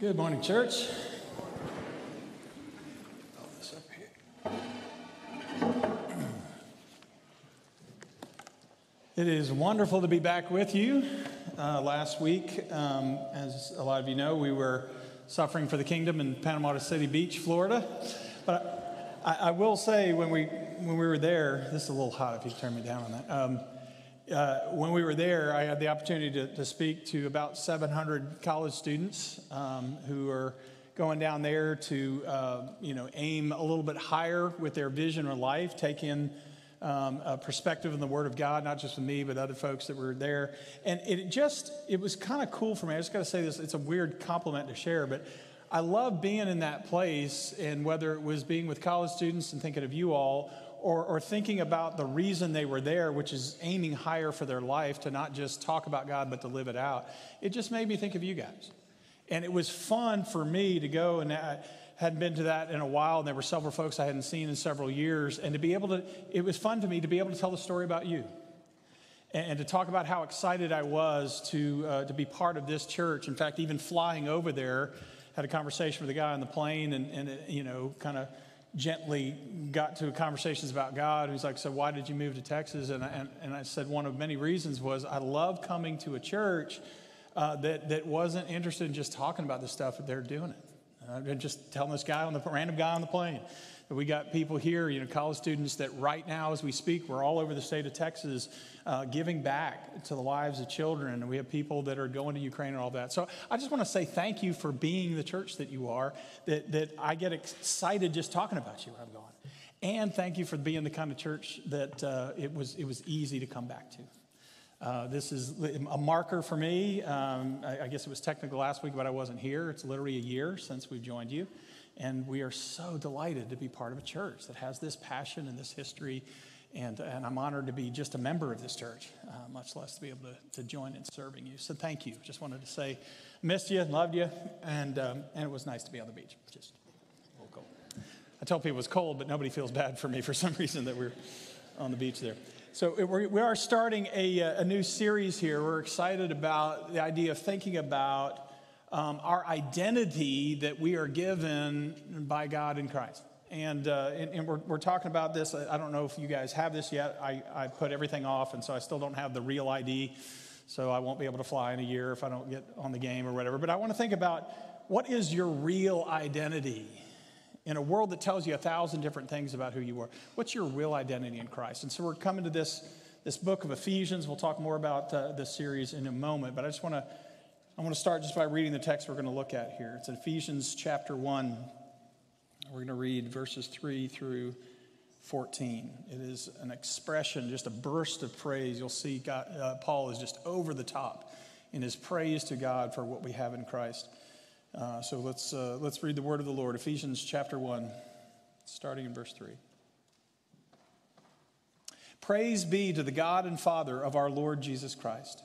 Good morning, church. It is wonderful to be back with you. Uh, last week, um, as a lot of you know, we were suffering for the kingdom in Panama City Beach, Florida. But I, I, will say, when we when we were there, this is a little hot if you turn me down on that. Um, uh, when we were there, I had the opportunity to, to speak to about 700 college students um, who are going down there to, uh, you know, aim a little bit higher with their vision of life, take in um, a perspective in the Word of God, not just with me, but other folks that were there. And it just, it was kind of cool for me. I just got to say this, it's a weird compliment to share, but I love being in that place, and whether it was being with college students and thinking of you all, or, or thinking about the reason they were there, which is aiming higher for their life to not just talk about God, but to live it out, it just made me think of you guys. And it was fun for me to go, and I hadn't been to that in a while, and there were several folks I hadn't seen in several years. And to be able to, it was fun to me to be able to tell the story about you and to talk about how excited I was to, uh, to be part of this church. In fact, even flying over there, had a conversation with a guy on the plane, and, and you know, kind of gently got to conversations about God. He's like, So, why did you move to Texas? And I, and, and I said, One of many reasons was I love coming to a church uh, that, that wasn't interested in just talking about the stuff, but they're doing it. Uh, just telling this guy on the random guy on the plane we got people here, you know, college students that right now, as we speak, we're all over the state of Texas uh, giving back to the lives of children. And we have people that are going to Ukraine and all that. So I just want to say thank you for being the church that you are, that, that I get excited just talking about you where I'm going. And thank you for being the kind of church that uh, it, was, it was easy to come back to. Uh, this is a marker for me. Um, I, I guess it was technical last week, but I wasn't here. It's literally a year since we've joined you. And we are so delighted to be part of a church that has this passion and this history. And, and I'm honored to be just a member of this church, uh, much less to be able to, to join in serving you. So thank you. Just wanted to say, missed you, loved you, and, um, and it was nice to be on the beach. Just cold. I tell people it was cold, but nobody feels bad for me for some reason that we're on the beach there. So we are starting a, a new series here. We're excited about the idea of thinking about um, our identity that we are given by God in Christ. And, uh, and, and, we're, we're talking about this. I don't know if you guys have this yet. I, I put everything off, and so I still don't have the real ID. So I won't be able to fly in a year if I don't get on the game or whatever. But I want to think about what is your real identity in a world that tells you a thousand different things about who you are? What's your real identity in Christ? And so we're coming to this, this book of Ephesians. We'll talk more about uh, this series in a moment. But I just want to I want to start just by reading the text we're going to look at here. It's Ephesians chapter 1. We're going to read verses 3 through 14. It is an expression, just a burst of praise. You'll see God, uh, Paul is just over the top in his praise to God for what we have in Christ. Uh, so let's, uh, let's read the word of the Lord. Ephesians chapter 1, starting in verse 3. Praise be to the God and Father of our Lord Jesus Christ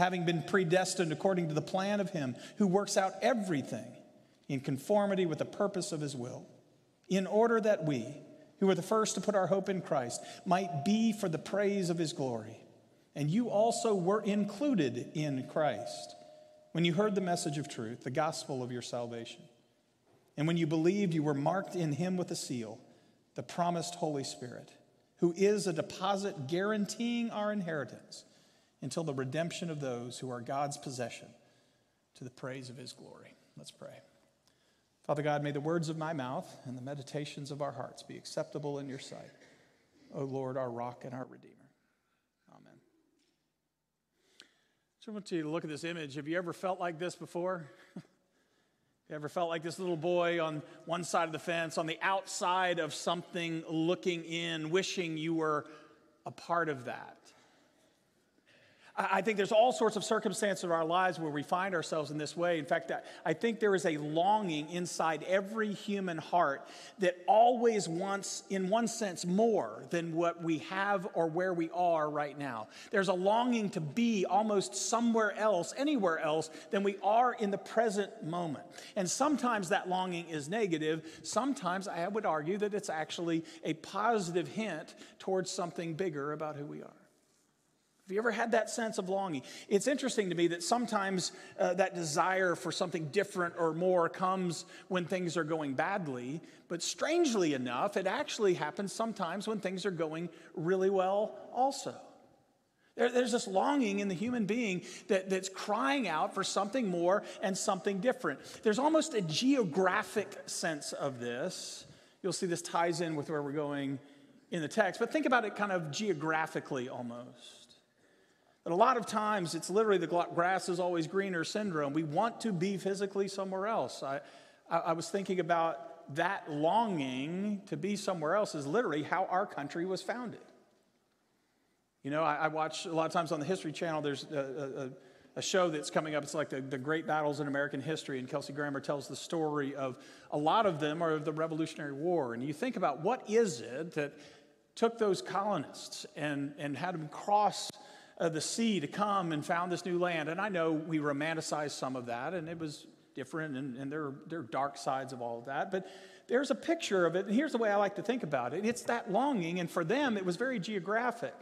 having been predestined according to the plan of Him who works out everything in conformity with the purpose of His will, in order that we, who were the first to put our hope in Christ, might be for the praise of His glory. And you also were included in Christ when you heard the message of truth, the gospel of your salvation. And when you believed, you were marked in Him with a seal, the promised Holy Spirit, who is a deposit guaranteeing our inheritance until the redemption of those who are God's possession to the praise of his glory. Let's pray. Father God, may the words of my mouth and the meditations of our hearts be acceptable in your sight. O Lord, our rock and our redeemer. Amen. So I want you to look at this image. Have you ever felt like this before? Have you ever felt like this little boy on one side of the fence, on the outside of something, looking in, wishing you were a part of that? I think there's all sorts of circumstances of our lives where we find ourselves in this way. In fact, I think there is a longing inside every human heart that always wants, in one sense, more than what we have or where we are right now. There's a longing to be almost somewhere else, anywhere else, than we are in the present moment. And sometimes that longing is negative. Sometimes I would argue that it's actually a positive hint towards something bigger about who we are. Have you ever had that sense of longing? It's interesting to me that sometimes uh, that desire for something different or more comes when things are going badly, but strangely enough, it actually happens sometimes when things are going really well, also. There, there's this longing in the human being that, that's crying out for something more and something different. There's almost a geographic sense of this. You'll see this ties in with where we're going in the text, but think about it kind of geographically almost. A lot of times it's literally the grass is always greener syndrome. We want to be physically somewhere else. I, I, I was thinking about that longing to be somewhere else is literally how our country was founded. You know, I, I watch a lot of times on the History Channel, there's a, a, a show that's coming up. It's like the, the Great Battles in American History, and Kelsey Grammer tells the story of a lot of them are of the Revolutionary War. And you think about what is it that took those colonists and, and had them cross the sea to come and found this new land. And I know we romanticize some of that, and it was different, and, and there, there are dark sides of all of that. But there's a picture of it, and here's the way I like to think about it it's that longing, and for them, it was very geographic.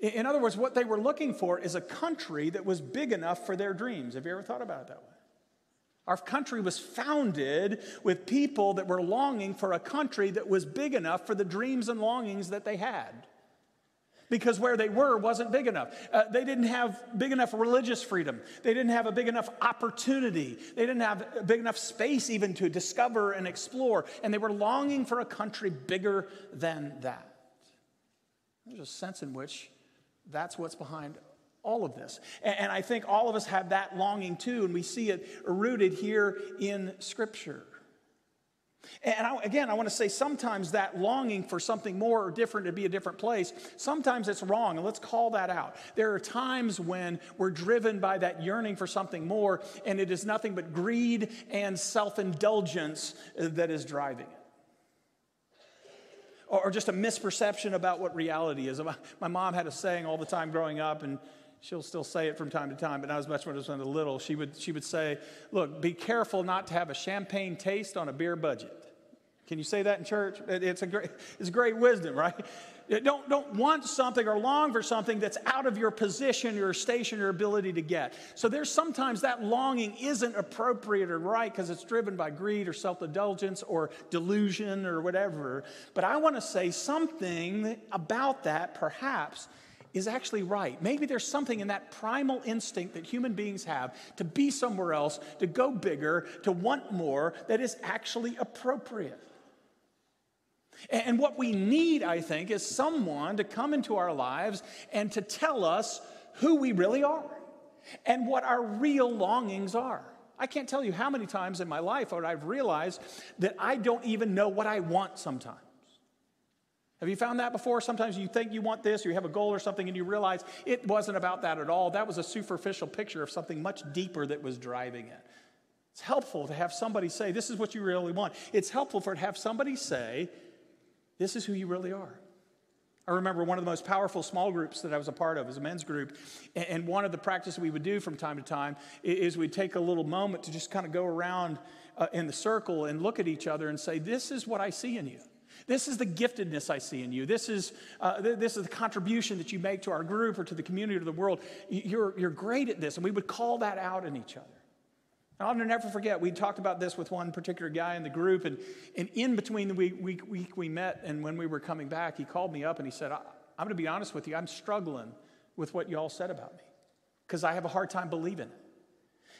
In other words, what they were looking for is a country that was big enough for their dreams. Have you ever thought about it that way? Our country was founded with people that were longing for a country that was big enough for the dreams and longings that they had because where they were wasn't big enough. Uh, they didn't have big enough religious freedom. They didn't have a big enough opportunity. They didn't have a big enough space even to discover and explore. And they were longing for a country bigger than that. There's a sense in which that's what's behind all of this. And, and I think all of us have that longing too, and we see it rooted here in Scripture. And I, again, I want to say sometimes that longing for something more or different to be a different place, sometimes it's wrong, and let's call that out. There are times when we're driven by that yearning for something more, and it is nothing but greed and self indulgence that is driving it. Or just a misperception about what reality is. My mom had a saying all the time growing up, and she'll still say it from time to time, but not as much when I was little. She would, she would say, Look, be careful not to have a champagne taste on a beer budget. Can you say that in church? It's a great, it's great wisdom, right? Don't, don't want something or long for something that's out of your position, your station, your ability to get. So there's sometimes that longing isn't appropriate or right because it's driven by greed or self indulgence or delusion or whatever. But I want to say something about that, perhaps, is actually right. Maybe there's something in that primal instinct that human beings have to be somewhere else, to go bigger, to want more, that is actually appropriate. And what we need, I think, is someone to come into our lives and to tell us who we really are and what our real longings are. I can't tell you how many times in my life I've realized that I don't even know what I want sometimes. Have you found that before? Sometimes you think you want this, or you have a goal or something, and you realize it wasn't about that at all. That was a superficial picture of something much deeper that was driving it. It's helpful to have somebody say, This is what you really want. It's helpful for to have somebody say, This is who you really are. I remember one of the most powerful small groups that I was a part of was a men's group. And one of the practices we would do from time to time is we'd take a little moment to just kind of go around uh, in the circle and look at each other and say, This is what I see in you. This is the giftedness I see in you. This is, uh, this is the contribution that you make to our group or to the community or to the world. You're, you're great at this. And we would call that out in each other. And I'll never forget, we talked about this with one particular guy in the group. And, and in between the week, week, week we met and when we were coming back, he called me up and he said, I'm going to be honest with you, I'm struggling with what you all said about me because I have a hard time believing it.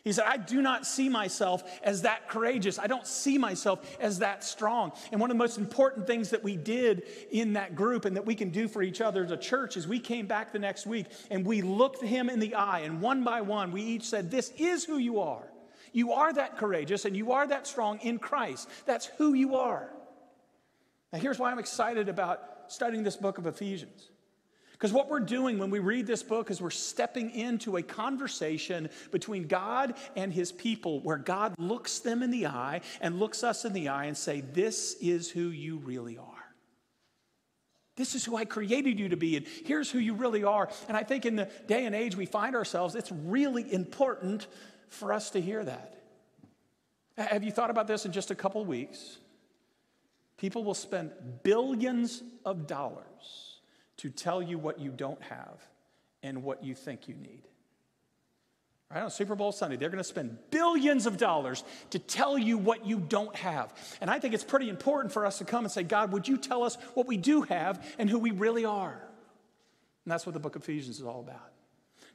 He said, I do not see myself as that courageous. I don't see myself as that strong. And one of the most important things that we did in that group and that we can do for each other as a church is we came back the next week and we looked him in the eye, and one by one, we each said, This is who you are. You are that courageous and you are that strong in Christ. That's who you are. Now, here's why I'm excited about studying this book of Ephesians. Because what we're doing when we read this book is we're stepping into a conversation between God and his people where God looks them in the eye and looks us in the eye and say, "This is who you really are." This is who I created you to be, and here's who you really are. And I think in the day and age we find ourselves, it's really important for us to hear that. Have you thought about this in just a couple weeks? People will spend billions of dollars to tell you what you don't have and what you think you need. Right on Super Bowl Sunday, they're going to spend billions of dollars to tell you what you don't have. And I think it's pretty important for us to come and say, God, would you tell us what we do have and who we really are? And that's what the book of Ephesians is all about.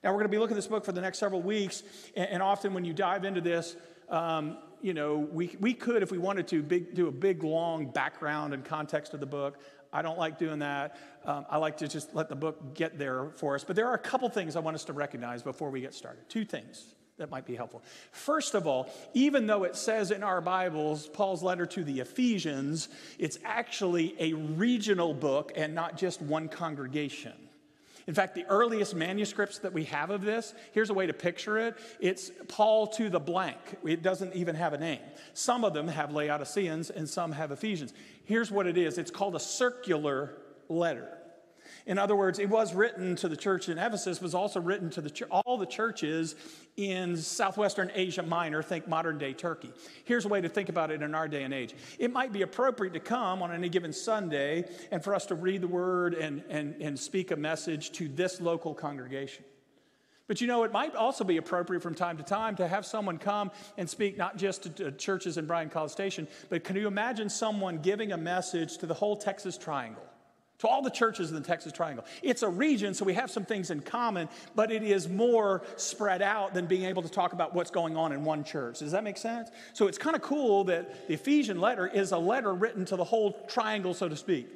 Now, we're going to be looking at this book for the next several weeks. And, often when you dive into this, um, you know, we, we could, if we wanted to, big, do a big, long background and context of the book. I don't like doing that. Um, I like to just let the book get there for us. But there are a couple things I want us to recognize before we get started. Two things that might be helpful. First of all, even though it says in our Bibles, Paul's letter to the Ephesians, it's actually a regional book and not just one congregation. In fact, the earliest manuscripts that we have of this, here's a way to picture it it's Paul to the blank. It doesn't even have a name. Some of them have Laodiceans and some have Ephesians. Here's what it is it's called a circular letter. In other words, it was written to the church in Ephesus, was also written to the all the churches in southwestern Asia Minor, think modern day Turkey. Here's a way to think about it in our day and age. It might be appropriate to come on any given Sunday and for us to read the word and, and, and speak a message to this local congregation. But you know, it might also be appropriate from time to time to have someone come and speak not just to, to churches in Bryan College Station, but can you imagine someone giving a message to the whole Texas Triangle? To all the churches in the Texas Triangle. It's a region, so we have some things in common, but it is more spread out than being able to talk about what's going on in one church. Does that make sense? So it's kind of cool that the Ephesian letter is a letter written to the whole triangle, so to speak,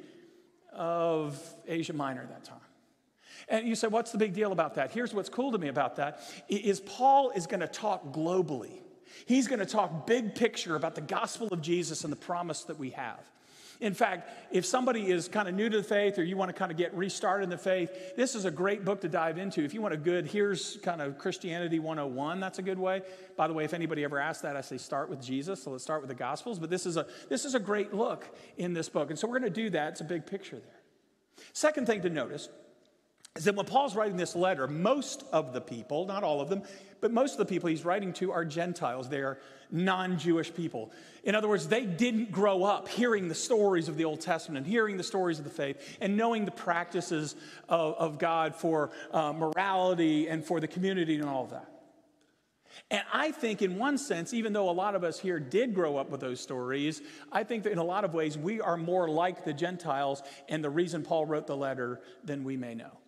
of Asia Minor at that time. And you say, what's the big deal about that? Here's what's cool to me about that is Paul is going to talk globally. He's going to talk big picture about the gospel of Jesus and the promise that we have. In fact, if somebody is kind of new to the faith or you want to kind of get restarted in the faith, this is a great book to dive into. If you want a good, here's kind of Christianity 101, that's a good way. By the way, if anybody ever asks that, I say start with Jesus. So let's start with the Gospels. But this is a, this is a great look in this book. And so we're going to do that. It's a big picture there. Second thing to notice is that when Paul's writing this letter, most of the people, not all of them, but most of the people he's writing to are Gentiles. They are non Jewish people. In other words, they didn't grow up hearing the stories of the Old Testament and hearing the stories of the faith and knowing the practices of, of God for uh, morality and for the community and all of that. And I think, in one sense, even though a lot of us here did grow up with those stories, I think that in a lot of ways we are more like the Gentiles and the reason Paul wrote the letter than we may know.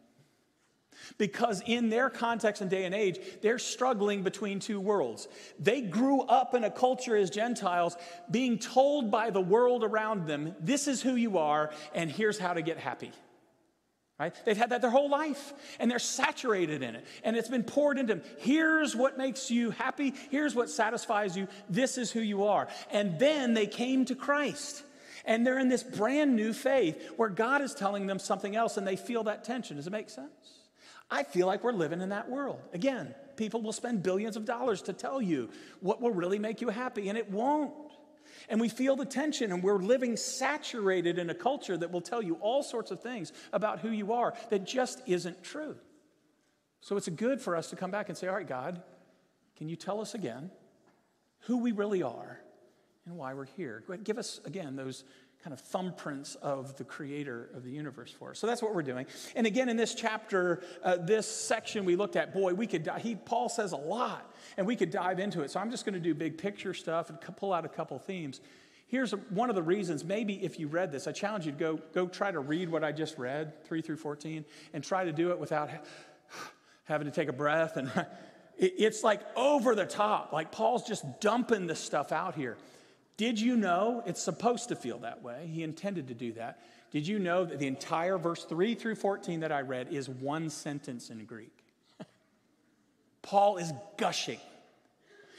Because in their context and day and age, they're struggling between two worlds. They grew up in a culture as Gentiles being told by the world around them, this is who you are, and here's how to get happy. Right? They've had that their whole life, and they're saturated in it. And it's been poured into them. Here's what makes you happy. Here's what satisfies you. This is who you are. And then they came to Christ. And they're in this brand new faith where God is telling them something else, and they feel that tension. Does it make sense? I feel like we're living in that world. Again, people will spend billions of dollars to tell you what will really make you happy, and it won't. And we feel the tension, and we're living saturated in a culture that will tell you all sorts of things about who you are that just isn't true. So it's good for us to come back and say, All right, God, can you tell us again who we really are and why we're here? Give us again those kind of thumbprints of the creator of the universe for us. So that's what we're doing. And again, in this chapter, uh, this section we looked at, boy, we could, he, Paul says a lot, and we could dive into it. So I'm just going to do big picture stuff and pull out a couple themes. Here's one of the reasons, maybe if you read this, I challenge you to go, go try to read what I just read, 3 through 14, and try to do it without having to take a breath and It's like over the top. Like Paul's just dumping this stuff out here. Did you know it's supposed to feel that way? He intended to do that. Did you know that the entire verse 3 through 14 that I read is one sentence in Greek? Paul is gushing.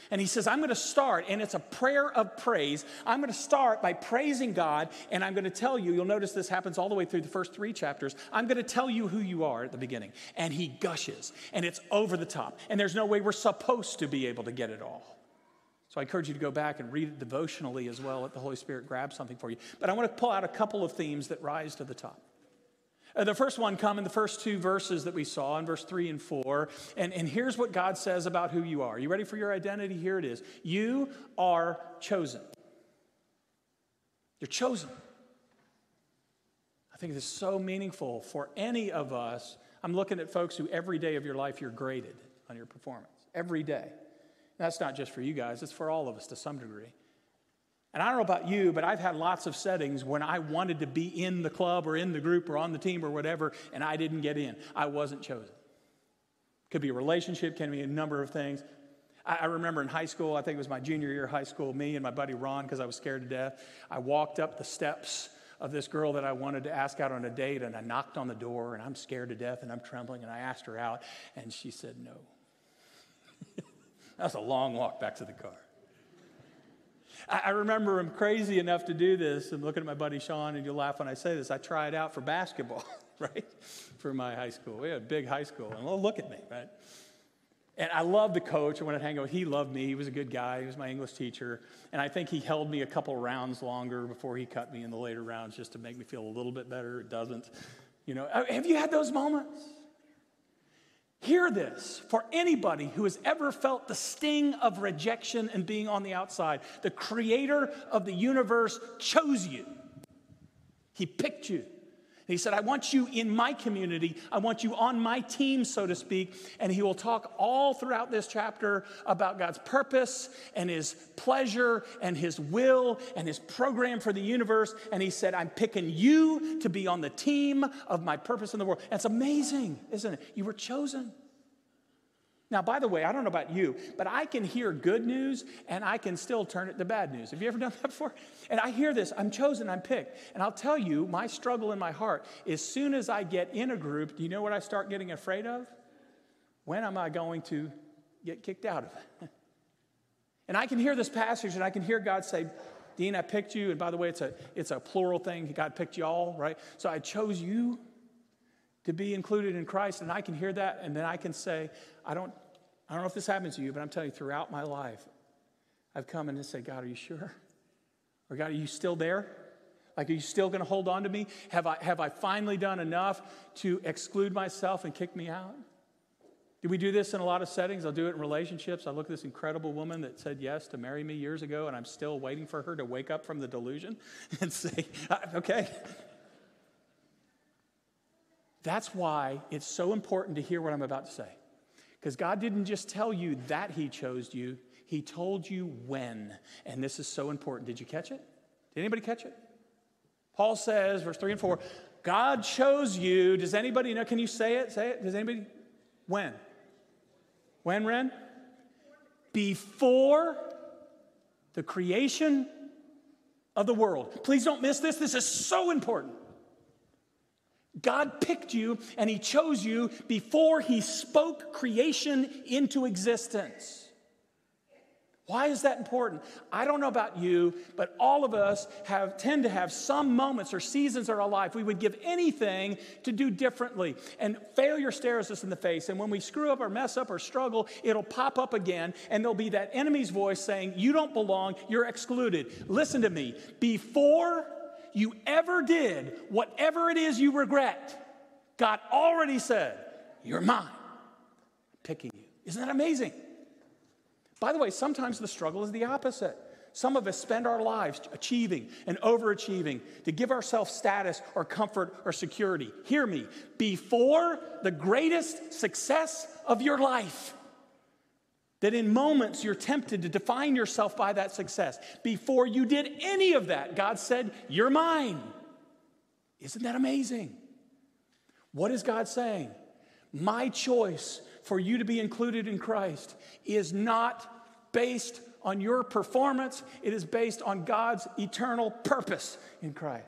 And he says, I'm going to start, and it's a prayer of praise. I'm going to start by praising God, and I'm going to tell you, you'll notice this happens all the way through the first three chapters. I'm going to tell you who you are at the beginning. And he gushes, and it's over the top. And there's no way we're supposed to be able to get it all. I encourage you to go back and read it devotionally as well. Let the Holy Spirit grab something for you. But I want to pull out a couple of themes that rise to the top. Uh, the first one come in the first two verses that we saw in verse 3 and 4. And, and here's what God says about who you are. You ready for your identity? Here it is. You are chosen. You're chosen. I think this is so meaningful for any of us. I'm looking at folks who every day of your life you're graded on your performance. Every day. That's not just for you guys, it's for all of us to some degree. And I don't know about you, but I've had lots of settings when I wanted to be in the club or in the group or on the team or whatever, and I didn't get in. I wasn't chosen. Could be a relationship, can be a number of things. I, remember in high school, I think it was my junior year of high school, me and my buddy Ron, because I was scared to death, I walked up the steps of this girl that I wanted to ask out on a date, and I knocked on the door, and I'm scared to death, and I'm trembling, and I asked her out, and she said no. That was a long walk back to the car. I, remember I'm crazy enough to do this. I'm looking at my buddy Sean, and you'll laugh when I say this. I tried out for basketball, right? For my high school. We had a big high school. And well, look at me, right? And I loved the coach. I wanted to hang out. With. He loved me. He was a good guy. He was my English teacher. And I think he held me a couple rounds longer before he cut me in the later rounds just to make me feel a little bit better. It doesn't. You know, uh, have you had those moments? Hear this for anybody who has ever felt the sting of rejection and being on the outside. The creator of the universe chose you, He picked you. He said, I want you in my community. I want you on my team, so to speak. And he will talk all throughout this chapter about God's purpose and his pleasure and his will and his program for the universe. And he said, I'm picking you to be on the team of my purpose in the world. It's amazing, isn't it? You were chosen. Now, by the way, I don't know about you, but I can hear good news and I can still turn it to bad news. Have you ever done that before? And I hear this I'm chosen, I'm picked. And I'll tell you, my struggle in my heart, as soon as I get in a group, do you know what I start getting afraid of? When am I going to get kicked out of it? and I can hear this passage and I can hear God say, Dean, I picked you. And by the way, it's a, it's a plural thing. God picked you all, right? So I chose you to be included in Christ. And I can hear that, and then I can say, I don't, I don't know if this happens to you, but I'm telling you, throughout my life, I've come and said, God, are you sure? Or God, are you still there? Like, are you still going to hold on to me? Have I, have I finally done enough to exclude myself and kick me out? Do we do this in a lot of settings? I'll do it in relationships. I look at this incredible woman that said yes to marry me years ago, and I'm still waiting for her to wake up from the delusion and say, okay, that's why it's so important to hear what I'm about to say. Because God didn't just tell you that He chose you, He told you when. And this is so important. Did you catch it? Did anybody catch it? Paul says, verse 3 and 4, God chose you. Does anybody know? Can you say it? Say it. Does anybody? When? When, Ren? Before the creation of the world. Please don't miss this. This is so important. God picked you and He chose you before He spoke creation into existence. Why is that important? I don't know about you, but all of us have tend to have some moments or seasons in our life we would give anything to do differently. And failure stares us in the face. And when we screw up or mess up or struggle, it'll pop up again, and there'll be that enemy's voice saying, You don't belong, you're excluded. Listen to me. Before you ever did, whatever it is you regret, God already said, You're mine. I'm picking you. Isn't that amazing? By the way, sometimes the struggle is the opposite. Some of us spend our lives achieving and overachieving to give ourselves status or comfort or security. Hear me, before the greatest success of your life, that in moments you're tempted to define yourself by that success. Before you did any of that, God said, You're mine. Isn't that amazing? What is God saying? My choice for you to be included in Christ is not based on your performance, it is based on God's eternal purpose in Christ.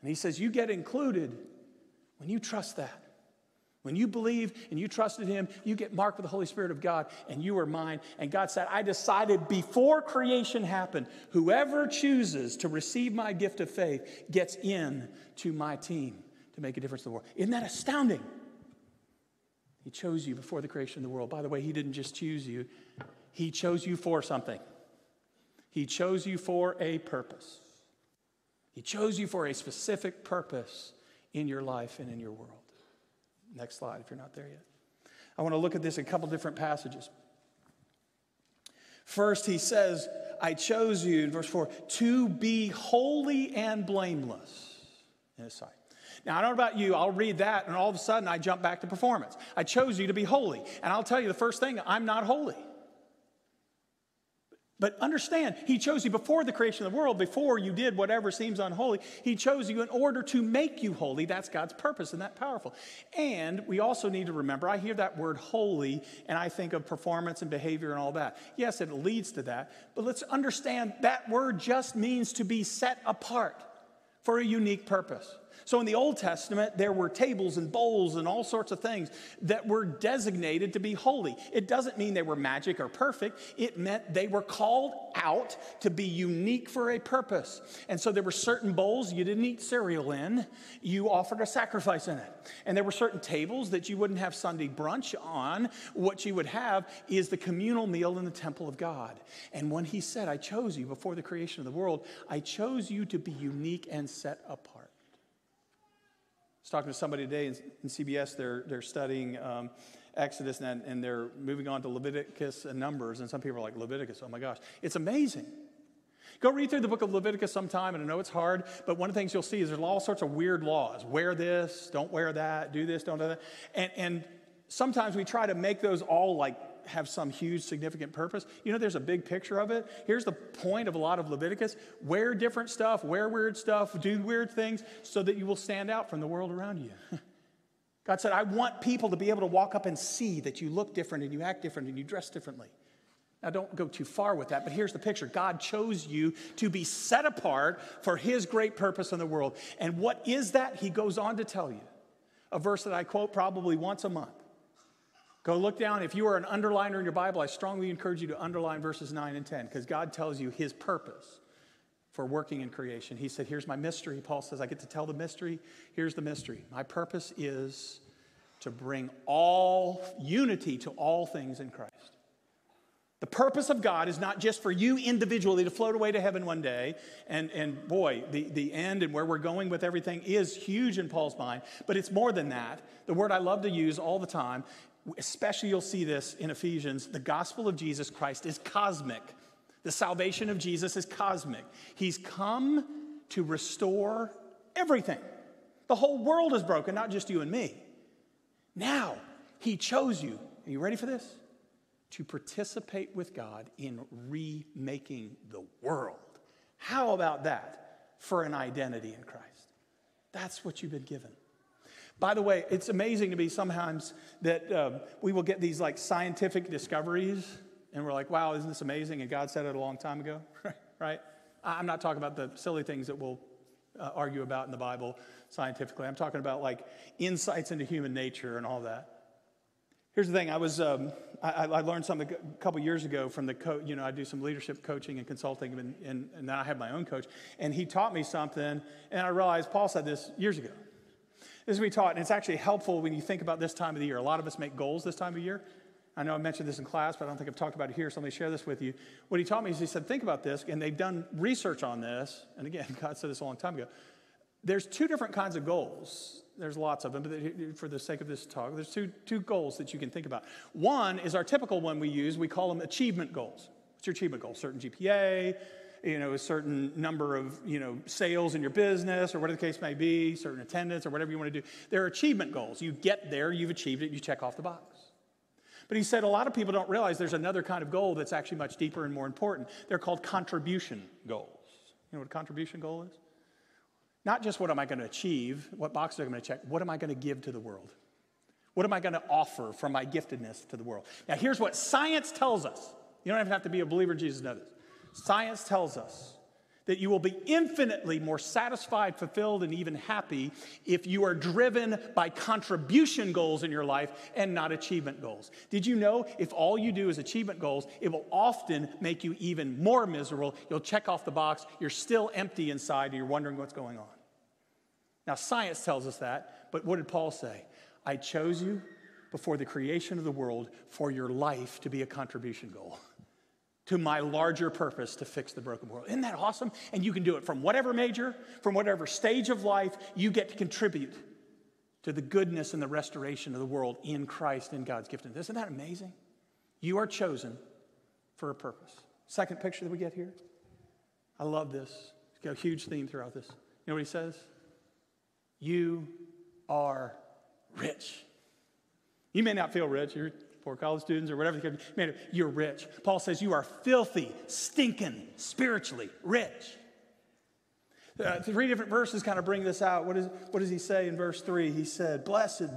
And he says, You get included when you trust that. When you believe and you trusted him, you get marked with the Holy Spirit of God and you are mine. And God said, I decided before creation happened, whoever chooses to receive my gift of faith gets in to my team to make a difference in the world. Isn't that astounding? He chose you before the creation of the world. By the way, he didn't just choose you, he chose you for something. He chose you for a purpose. He chose you for a specific purpose in your life and in your world. Next slide, if you're not there yet. I want to look at this in a couple different passages. First, he says, I chose you, in verse 4, to be holy and blameless in his sight. Now, I don't know about you, I'll read that, and all of a sudden I jump back to performance. I chose you to be holy. And I'll tell you the first thing, I'm not holy. But understand, He chose you before the creation of the world, before you did whatever seems unholy. He chose you in order to make you holy. That's God's purpose, and that powerful. And we also need to remember I hear that word holy, and I think of performance and behavior and all that. Yes, it leads to that. But let's understand that word just means to be set apart for a unique purpose. So in the Old Testament, there were tables and bowls and all sorts of things that were designated to be holy. It doesn't mean they were magic or perfect, it meant they were called out to be unique for a purpose. And so there were certain bowls you didn't eat cereal in, you offered a sacrifice in it. And there were certain tables that you wouldn't have Sunday brunch on. What you would have is the communal meal in the temple of God. And when he said, I chose you before the creation of the world, I chose you to be unique and set apart was talking to somebody today in, in CBS, they're, they're studying um, Exodus and, and they're moving on to Leviticus and Numbers. And some people are like, Leviticus, oh my gosh. It's amazing. Go read through the book of Leviticus sometime, and I know it's hard, but one of the things you'll see is there's all sorts of weird laws. Wear this, don't wear that, do this, don't do that. And, and sometimes we try to make those all like have some huge significant purpose. You know, there's a big picture of it. Here's the point of a lot of Leviticus wear different stuff, wear weird stuff, do weird things so that you will stand out from the world around you. God said, I want people to be able to walk up and see that you look different and you act different and you dress differently. Now, don't go too far with that, but here's the picture God chose you to be set apart for His great purpose in the world. And what is that? He goes on to tell you a verse that I quote probably once a month. Go look down. If you are an underliner in your Bible, I strongly encourage you to underline verses 9 and 10 because God tells you his purpose for working in creation. He said, Here's my mystery. Paul says, I get to tell the mystery. Here's the mystery. My purpose is to bring all unity to all things in Christ. The purpose of God is not just for you individually to float away to heaven one day. And, and boy, the, the end and where we're going with everything is huge in Paul's mind, but it's more than that. The word I love to use all the time especially you'll see this in Ephesians, the gospel of Jesus Christ is cosmic. The salvation of Jesus is cosmic. He's come to restore everything. The whole world is broken, not just you and me. Now, He chose you. Are you ready for this? To participate with God in remaking the world. How about that for an identity in Christ? That's what you've been given. By the way, it's amazing to me sometimes that um, we will get these like scientific discoveries and we're like, wow, isn't this amazing? And God said it a long time ago, right? I'm not talking about the silly things that we'll uh, argue about in the Bible scientifically. I'm talking about like insights into human nature and all that. Here's the thing. I was um, I, I, learned something a couple years ago from the coach. You know, I do some leadership coaching and consulting, and, and, and then I have my own coach. And he taught me something, and I realized Paul said this years ago. This is what we taught, and it's actually helpful when you think about this time of the year. A lot of us make goals this time of year. I know I mentioned this in class, but I don't think I've talked about it here, so let me share this with you. What he taught me is he said, think about this, and they've done research on this, and again, God said this a long time ago. There's two different kinds of goals. There's lots of them, but for the sake of this talk, there's two, two goals that you can think about. One is our typical one we use, we call them achievement goals. What's your achievement goal? Certain GPA, you know, a certain number of, you know, sales in your business or whatever the case may be, certain attendance or whatever you want to do. There are achievement goals. You get there, you've achieved it, you check off the box. But he said a lot of people don't realize there's another kind of goal that's actually much deeper and more important. They're called contribution goals. You know what a contribution goal is? Not just what am I going to achieve, what box am I going to check, what am I going to give to the world? What am I going to offer from my giftedness to the world? Now, here's what science tells us. You don't even have to be a believer in Jesus to know this. Science tells us that you will be infinitely more satisfied, fulfilled, and even happy if you are driven by contribution goals in your life and not achievement goals. Did you know if all you do is achievement goals, it will often make you even more miserable? You'll check off the box, you're still empty inside, and you're wondering what's going on. Now, science tells us that, but what did Paul say? I chose you before the creation of the world for your life to be a contribution goal to my larger purpose to fix the broken world. Isn't that awesome? And you can do it from whatever major, from whatever stage of life, you get to contribute to the goodness and the restoration of the world in Christ in God's gift. Isn't that amazing? You are chosen for a purpose. Second picture that we get here. I love this. It's got a huge theme throughout this. You know what he says? You are rich. You may not feel rich. You're poor college students or whatever, man, you're rich. Paul says you are filthy, stinking, spiritually rich. Uh, three different verses kind of bring this out. What, is, what does he say in verse 3? He said, Blessed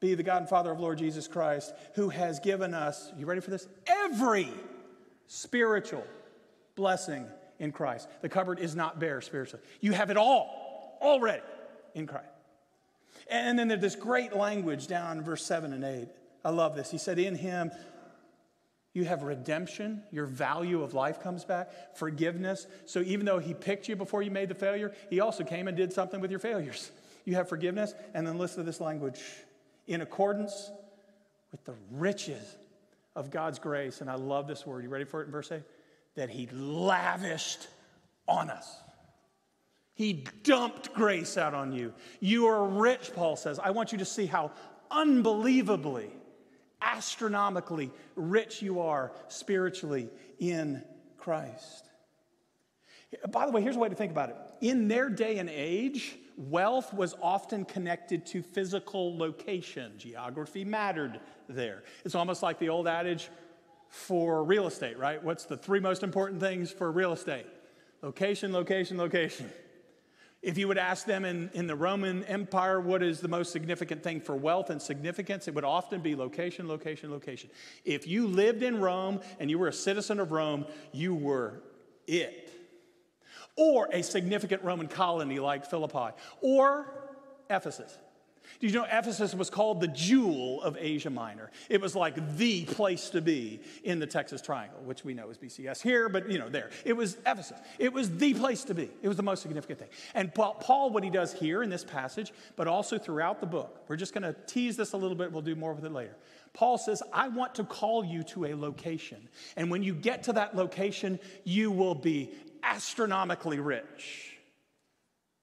be the God and Father of Lord Jesus Christ, who has given us, you ready for this? Every spiritual blessing in Christ. The cupboard is not bare spiritually. You have it all already in Christ. And then there's this great language down in verse 7 and 8. I love this. He said, In him, you have redemption. Your value of life comes back, forgiveness. So even though he picked you before you made the failure, he also came and did something with your failures. You have forgiveness. And then listen to this language in accordance with the riches of God's grace. And I love this word. You ready for it in verse 8? That he lavished on us. He dumped grace out on you. You are rich, Paul says. I want you to see how unbelievably astronomically rich you are spiritually in Christ. By the way, here's a way to think about it. In their day and age, wealth was often connected to physical location. Geography mattered there. It's almost like the old adage for real estate, right? What's the three most important things for real estate? Location, location, location. If you would ask them in, in the Roman Empire, what is the most significant thing for wealth and significance, it would often be location, location, location. If you lived in Rome and you were a citizen of Rome, you were it. Or a significant Roman colony like Philippi, or Ephesus. Did you know Ephesus was called the jewel of Asia Minor? It was like the place to be in the Texas Triangle, which we know is BCS here, but you know, there. It was Ephesus. It was the place to be. It was the most significant thing. And Paul, what he does here in this passage, but also throughout the book, we're just going to tease this a little bit, we'll do more with it later. Paul says, I want to call you to a location. And when you get to that location, you will be astronomically rich.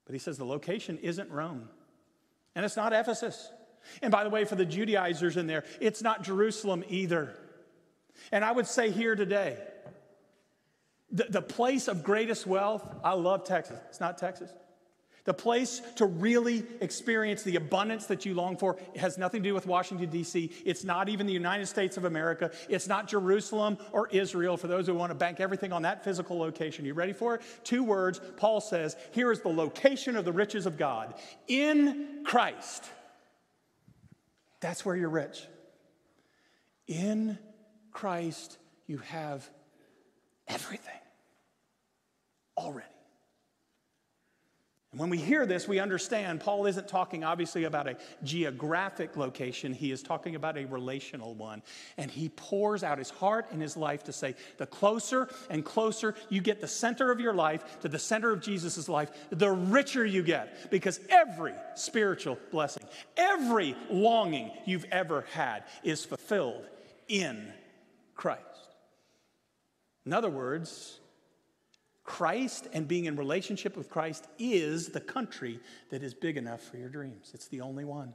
But he says the location isn't Rome. And it's not Ephesus. And by the way, for the Judaizers in there, it's not Jerusalem either. And I would say here today, the, the place of greatest wealth, I love Texas. It's not Texas. The place to really experience the abundance that you long for has nothing to do with Washington, D.C. It's not even the United States of America. It's not Jerusalem or Israel for those who want to bank everything on that physical location. You ready for it? Two words. Paul says, Here is the location of the riches of God in Christ. That's where you're rich. In Christ, you have everything already. And when we hear this, we understand Paul isn't talking obviously about a geographic location, he is talking about a relational one. And he pours out his heart and his life to say, the closer and closer you get the center of your life to the center of Jesus' life, the richer you get. Because every spiritual blessing, every longing you've ever had is fulfilled in Christ. In other words, Christ and being in relationship with Christ is the country that is big enough for your dreams. It's the only one.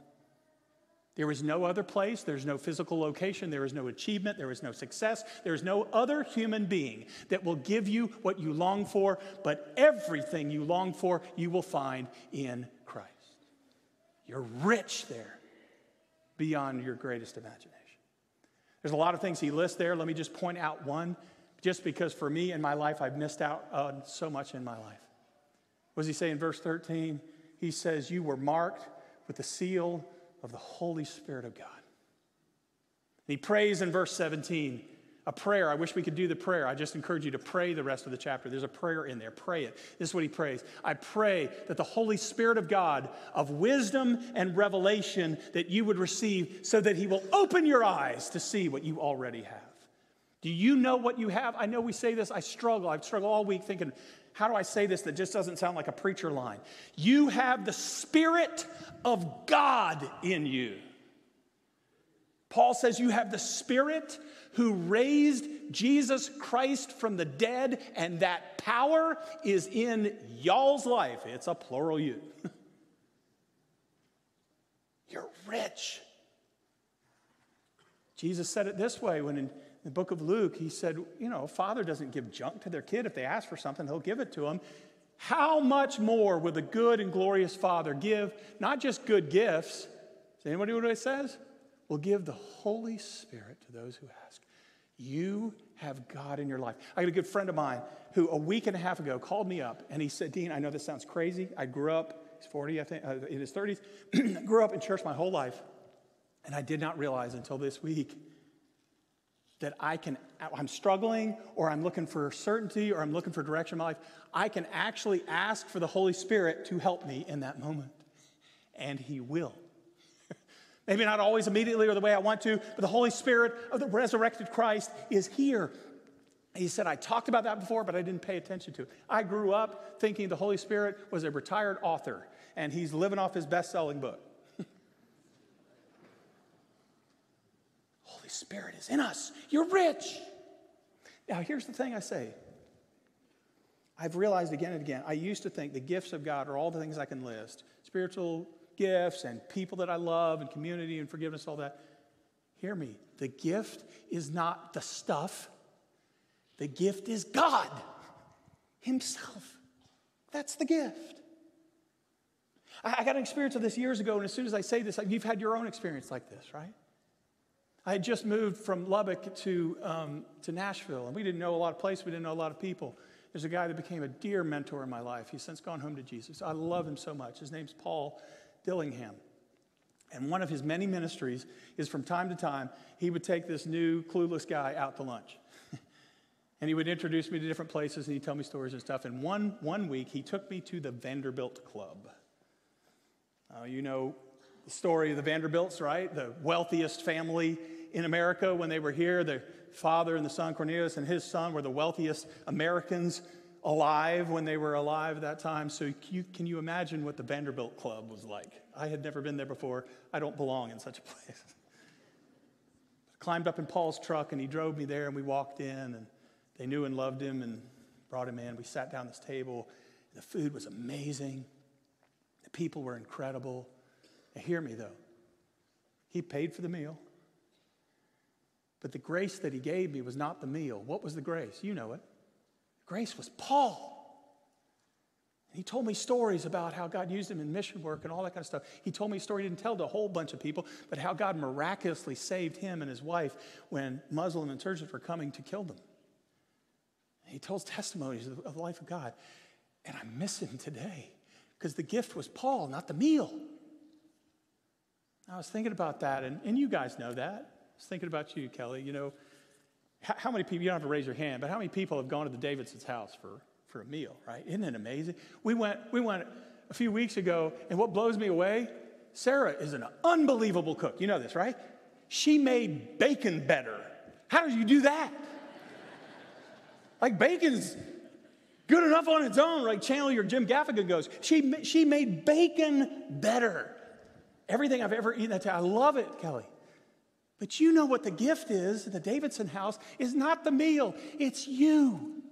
There is no other place, there's no physical location, there is no achievement, there is no success, there is no other human being that will give you what you long for, but everything you long for, you will find in Christ. You're rich there beyond your greatest imagination. There's a lot of things he lists there. Let me just point out one just because for me in my life, I've missed out on so much in my life. What does he say in verse 13? He says, You were marked with the seal of the Holy Spirit of God. And he prays in verse 17 a prayer. I wish we could do the prayer. I just encourage you to pray the rest of the chapter. There's a prayer in there. Pray it. This is what he prays. I pray that the Holy Spirit of God, of wisdom and revelation, that you would receive so that he will open your eyes to see what you already have. Do you know what you have? I know we say this. I struggle. I've struggled all week thinking, how do I say this that just doesn't sound like a preacher line? You have the Spirit of God in you. Paul says you have the Spirit who raised Jesus Christ from the dead, and that power is in y'all's life. It's a plural you. You're rich. Jesus said it this way when in the book of Luke, he said, You know, father doesn't give junk to their kid. If they ask for something, he'll give it to them. How much more will the good and glorious Father give not just good gifts? Does anybody know what it says? Will give the Holy Spirit to those who ask. You have God in your life. I got a good friend of mine who a week and a half ago called me up and he said, Dean, I know this sounds crazy. I grew up, he's 40, I think, uh, in his 30s, grew up in church my whole life. And I did not realize until this week that I can, I'm struggling or I'm looking for certainty or I'm looking for direction in my life, I can actually ask for the Holy Spirit to help me in that moment. And He will. Maybe not always immediately or the way I want to, but the Holy Spirit of the resurrected Christ is here. He said, I talked about that before, but I didn't pay attention to it. I grew up thinking the Holy Spirit was a retired author and he's living off his best selling book. Holy Spirit is in us. You're rich. Now, here's the thing I say I've realized again and again, I used to think the gifts of God are all the things I can list spiritual gifts and people that I love and community and forgiveness, all that. Hear me. The gift is not the stuff, the gift is God Himself. That's the gift. I got an experience of this years ago, and as soon as I say this, you've had your own experience like this, right? I had just moved from Lubbock to, um, to Nashville, and we didn't know a lot of places, we didn't know a lot of people. There's a guy that became a dear mentor in my life. He's since gone home to Jesus. I love him so much. His name's Paul Dillingham. And one of his many ministries is from time to time, he would take this new clueless guy out to lunch. and he would introduce me to different places and he'd tell me stories and stuff. And one, one week, he took me to the Vanderbilt Club. Uh, you know the story of the Vanderbilts, right? The wealthiest family in America when they were here. The father and the son, Cornelius, and his son were the wealthiest Americans alive when they were alive at that time. So you, can you imagine what the Vanderbilt Club was like? I had never been there before. I don't belong in such a place. Climbed up in Paul's truck and he drove me there and we walked in and they knew and loved him and brought him in. We sat down this table. The food was amazing. The people were incredible. Now, hear me though. He paid for the meal. But the grace that he gave me was not the meal. What was the grace? You know it. Grace was Paul. And he told me stories about how God used him in mission work and all that kind of stuff. He told me a story he didn't tell to a whole bunch of people, but how God miraculously saved him and his wife when Muslim insurgents were coming to kill them. he tells testimonies of the life of God. And I miss him today because the gift was Paul, not the meal. I was thinking about that, and, and you guys know that. I was thinking about you, Kelly. You know, how many people, you don't have to raise your hand, but how many people have gone to the Davidson's house for, for a meal, right? Isn't it amazing? We went, we went a few weeks ago, and what blows me away, Sarah is an unbelievable cook. You know this, right? She made bacon better. How did you do that? like bacon's good enough on its own, like channel your Jim Gaffigan goes. She, she made bacon better. Everything I've ever eaten that day, I love it, Kelly. But you know what the gift is in the Davidson house is not the meal, it's you.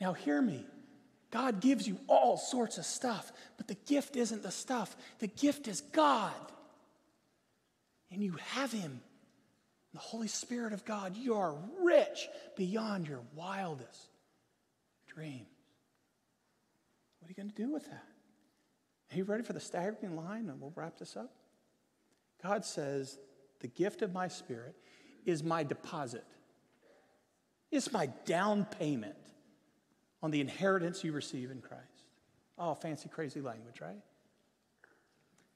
Now, hear me. God gives you all sorts of stuff, but the gift isn't the stuff. The gift is God. And you have Him. The Holy Spirit of God, you are rich beyond your wildest dreams. What are you going to do with that? Are you ready for the staggering line? And we'll wrap this up. God says, The gift of my spirit is my deposit, it's my down payment on the inheritance you receive in Christ. Oh, fancy, crazy language, right?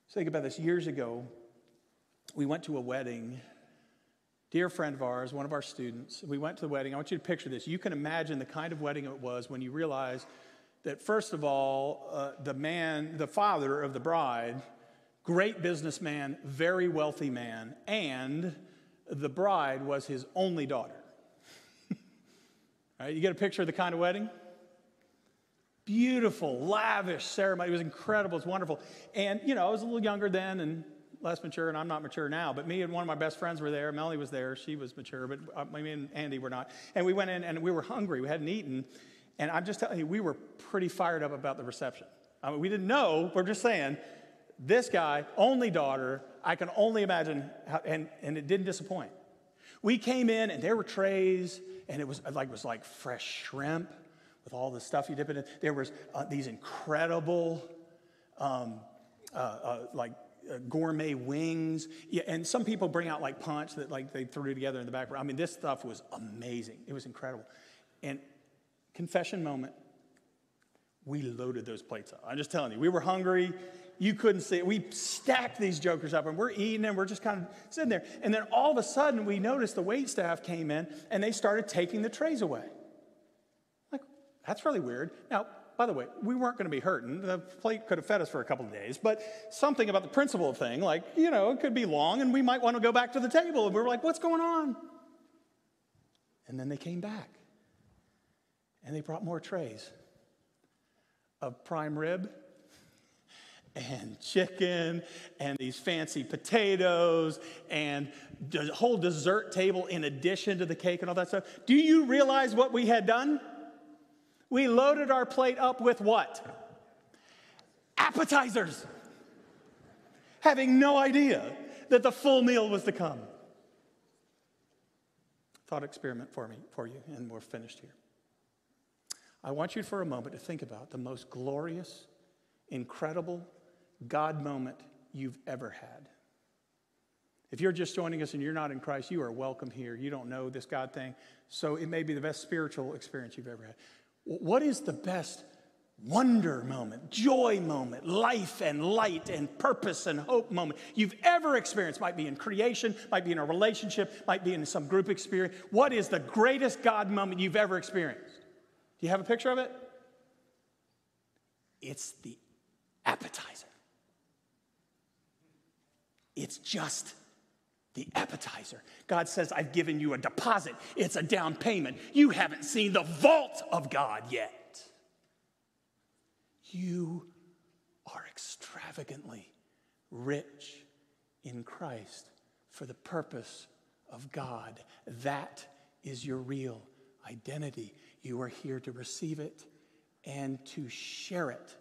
So think about this. Years ago, we went to a wedding. Dear friend of ours, one of our students, we went to the wedding. I want you to picture this. You can imagine the kind of wedding it was when you realize that, first of all, uh, the man, the father of the bride, great businessman, very wealthy man, and the bride was his only daughter. right, you get a picture of the kind of wedding? Beautiful, lavish ceremony. It was incredible. It's wonderful. And, you know, I was a little younger then and less mature, and I'm not mature now. But me and one of my best friends were there. Melanie was there. She was mature, but uh, me and Andy were not. And we went in and we were hungry. We hadn't eaten. And I'm just telling you, we were pretty fired up about the reception. I mean, we didn't know. We're just saying, this guy, only daughter, I can only imagine, how, and, and it didn't disappoint. We came in and there were trays, and it was like, it was like fresh shrimp with all the stuff you dip it in. There was uh, these incredible, um, uh, uh, like uh, gourmet wings. Yeah, and some people bring out like punch that like they threw together in the back. I mean, this stuff was amazing. It was incredible. And confession moment, we loaded those plates up. I'm just telling you, we were hungry. You couldn't see it. We stacked these jokers up and we're eating and we're just kind of sitting there. And then all of a sudden, we noticed the wait staff came in and they started taking the trays away. Like, that's really weird. Now, by the way, we weren't going to be hurting. The plate could have fed us for a couple of days, but something about the principle of thing, like, you know, it could be long and we might want to go back to the table. And we were like, what's going on? And then they came back and they brought more trays of prime rib and chicken and these fancy potatoes and the whole dessert table in addition to the cake and all that stuff. Do you realize what we had done? We loaded our plate up with what? Appetizers. Having no idea that the full meal was to come. Thought experiment for me, for you, and we're finished here. I want you for a moment to think about the most glorious, incredible God moment you've ever had. If you're just joining us and you're not in Christ, you are welcome here. You don't know this God thing. So it may be the best spiritual experience you've ever had. What is the best wonder moment, joy moment, life and light and purpose and hope moment you've ever experienced? Might be in creation, might be in a relationship, might be in some group experience. What is the greatest God moment you've ever experienced? Do you have a picture of it? It's the appetizer. It's just the appetizer. God says, I've given you a deposit, it's a down payment. You haven't seen the vault of God yet. You are extravagantly rich in Christ for the purpose of God. That is your real identity. You are here to receive it and to share it.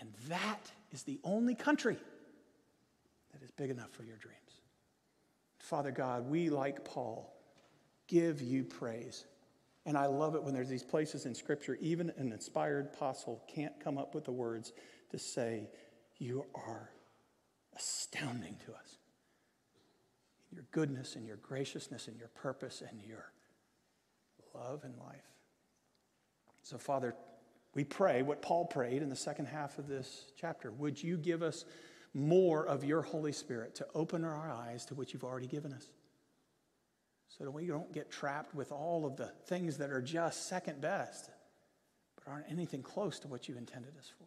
And that is the only country big enough for your dreams. Father God, we, like Paul, give you praise. And I love it when there's these places in Scripture, even an inspired apostle can't come up with the words to say, You are astounding to us. Your goodness and your graciousness and your purpose and your love and life. So, Father, we pray what Paul prayed in the second half of this chapter. Would you give us more of your Holy Spirit to open our eyes to what you've already given us? So that we don't get trapped with all of the things that are just second best, but aren't anything close to what you intended us for.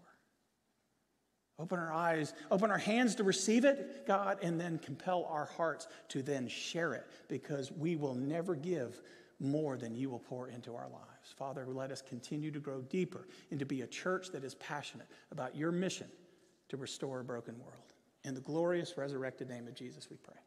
Open our eyes, open our hands to receive it, God, and then compel our hearts to then share it because we will never give more than you will pour into our lives. Father, let us continue to grow deeper and to be a church that is passionate about your mission to restore a broken world. In the glorious resurrected name of Jesus, we pray.